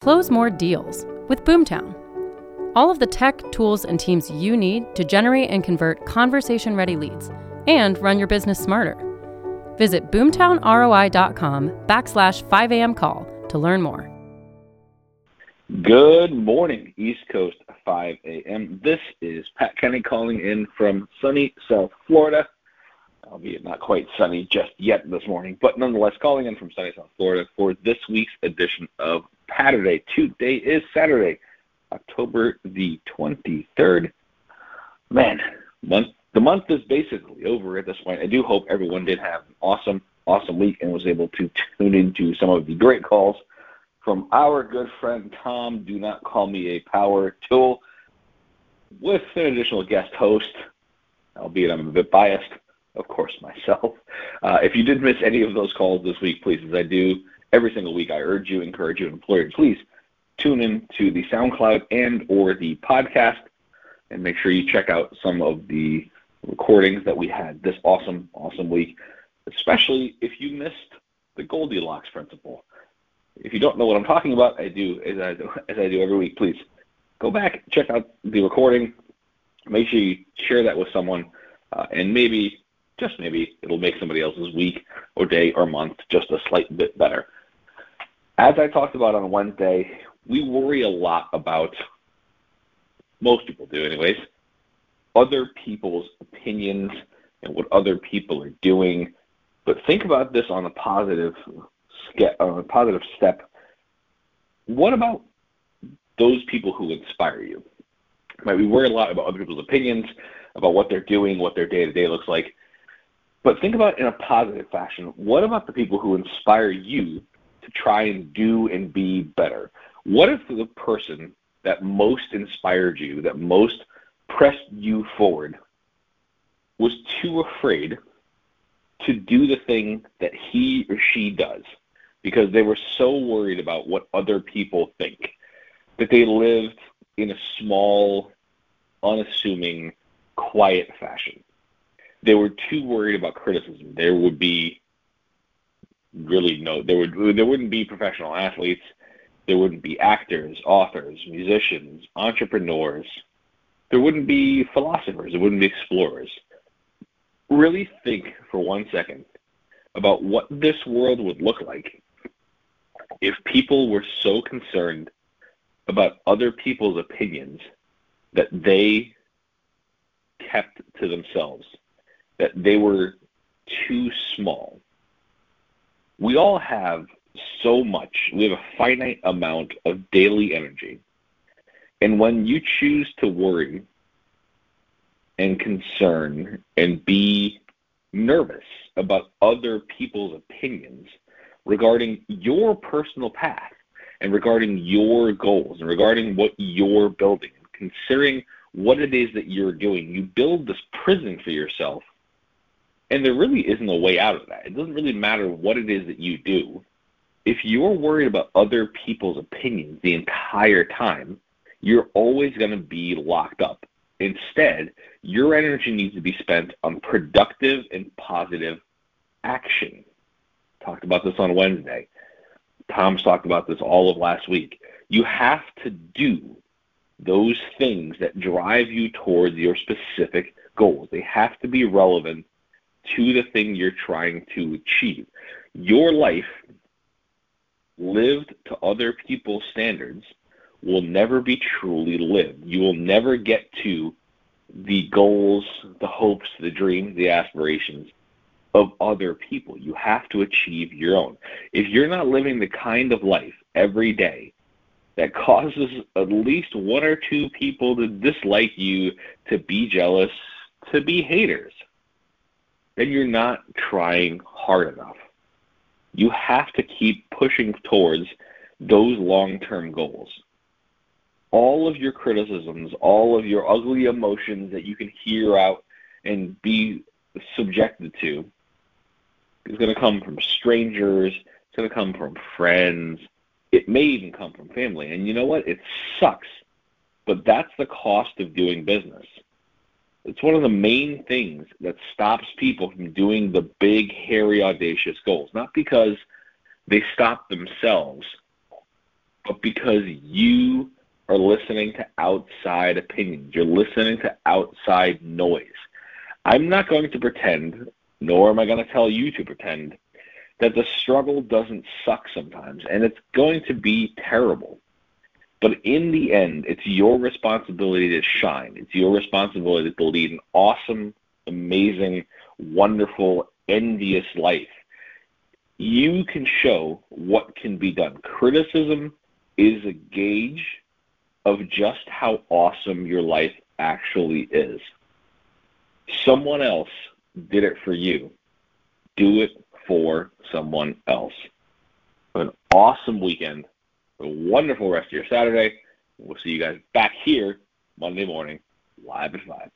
Close more deals with Boomtown. All of the tech, tools, and teams you need to generate and convert conversation ready leads and run your business smarter. Visit boomtownroi.com backslash 5 a.m. call to learn more. Good morning, East Coast 5 a.m. This is Pat Kenny calling in from sunny South Florida, albeit not quite sunny just yet this morning, but nonetheless calling in from sunny South Florida for this week's edition of Saturday. Today is Saturday, October the 23rd. Man, month the month is basically over at this point. I do hope everyone did have an awesome, awesome week and was able to tune into some of the great calls from our good friend Tom. Do not call me a power tool with an additional guest host, albeit I'm a bit biased, of course, myself. Uh, if you did miss any of those calls this week, please, as I do every single week, I urge you, encourage you, and employer, please tune in to the SoundCloud and or the podcast and make sure you check out some of the recordings that we had this awesome, awesome week, especially if you missed the Goldilocks principle. If you don't know what I'm talking about, I do as I do, as I do every week. Please go back, check out the recording. Make sure you share that with someone, uh, and maybe, just maybe, it'll make somebody else's week or day or month just a slight bit better. As I talked about on Wednesday, we worry a lot about, most people do anyways, other people's opinions and what other people are doing. But think about this on a positive, on a positive step. What about those people who inspire you? Right, we worry a lot about other people's opinions, about what they're doing, what their day to day looks like. But think about it in a positive fashion. What about the people who inspire you to try and do and be better? What if the person that most inspired you, that most pressed you forward, was too afraid to do the thing that he or she does because they were so worried about what other people think that they lived in a small, unassuming, quiet fashion. They were too worried about criticism. There would be really no there would there wouldn't be professional athletes. There wouldn't be actors authors musicians entrepreneurs. There wouldn't be philosophers. There wouldn't be explorers. Really think for one second about what this world would look like if people were so concerned about other people's opinions that they kept to themselves that they were too small we all have so much. We have a finite amount of daily energy. And when you choose to worry and concern and be nervous about other people's opinions regarding your personal path and regarding your goals and regarding what you're building, considering what it is that you're doing, you build this prison for yourself and there really isn't a way out of that. It doesn't really matter what it is that you do. If you're worried about other people's opinions the entire time, you're always going to be locked up. Instead, your energy needs to be spent on productive and positive action. Talked about this on Wednesday. Tom's talked about this all of last week. You have to do those things that drive you towards your specific goals. They have to be relevant to the thing you're trying to achieve. Your life lived to other people's standards will never be truly lived. You will never get to the goals, the hopes, the dreams, the aspirations of other people. You have to achieve your own. If you're not living the kind of life every day that causes at least one or two people to dislike you, to be jealous, to be haters, then you're not trying hard enough. You have to keep pushing towards those long term goals. All of your criticisms, all of your ugly emotions that you can hear out and be subjected to is going to come from strangers, it's going to come from friends, it may even come from family. And you know what? It sucks, but that's the cost of doing business. It's one of the main things that stops people from doing the big, hairy, audacious goals. Not because they stop themselves, but because you are listening to outside opinions. You're listening to outside noise. I'm not going to pretend, nor am I going to tell you to pretend, that the struggle doesn't suck sometimes, and it's going to be terrible. But in the end, it's your responsibility to shine. It's your responsibility to lead an awesome, amazing, wonderful, envious life. You can show what can be done. Criticism is a gauge of just how awesome your life actually is. Someone else did it for you. Do it for someone else. Have an awesome weekend. A wonderful rest of your Saturday. We'll see you guys back here Monday morning, live at 5.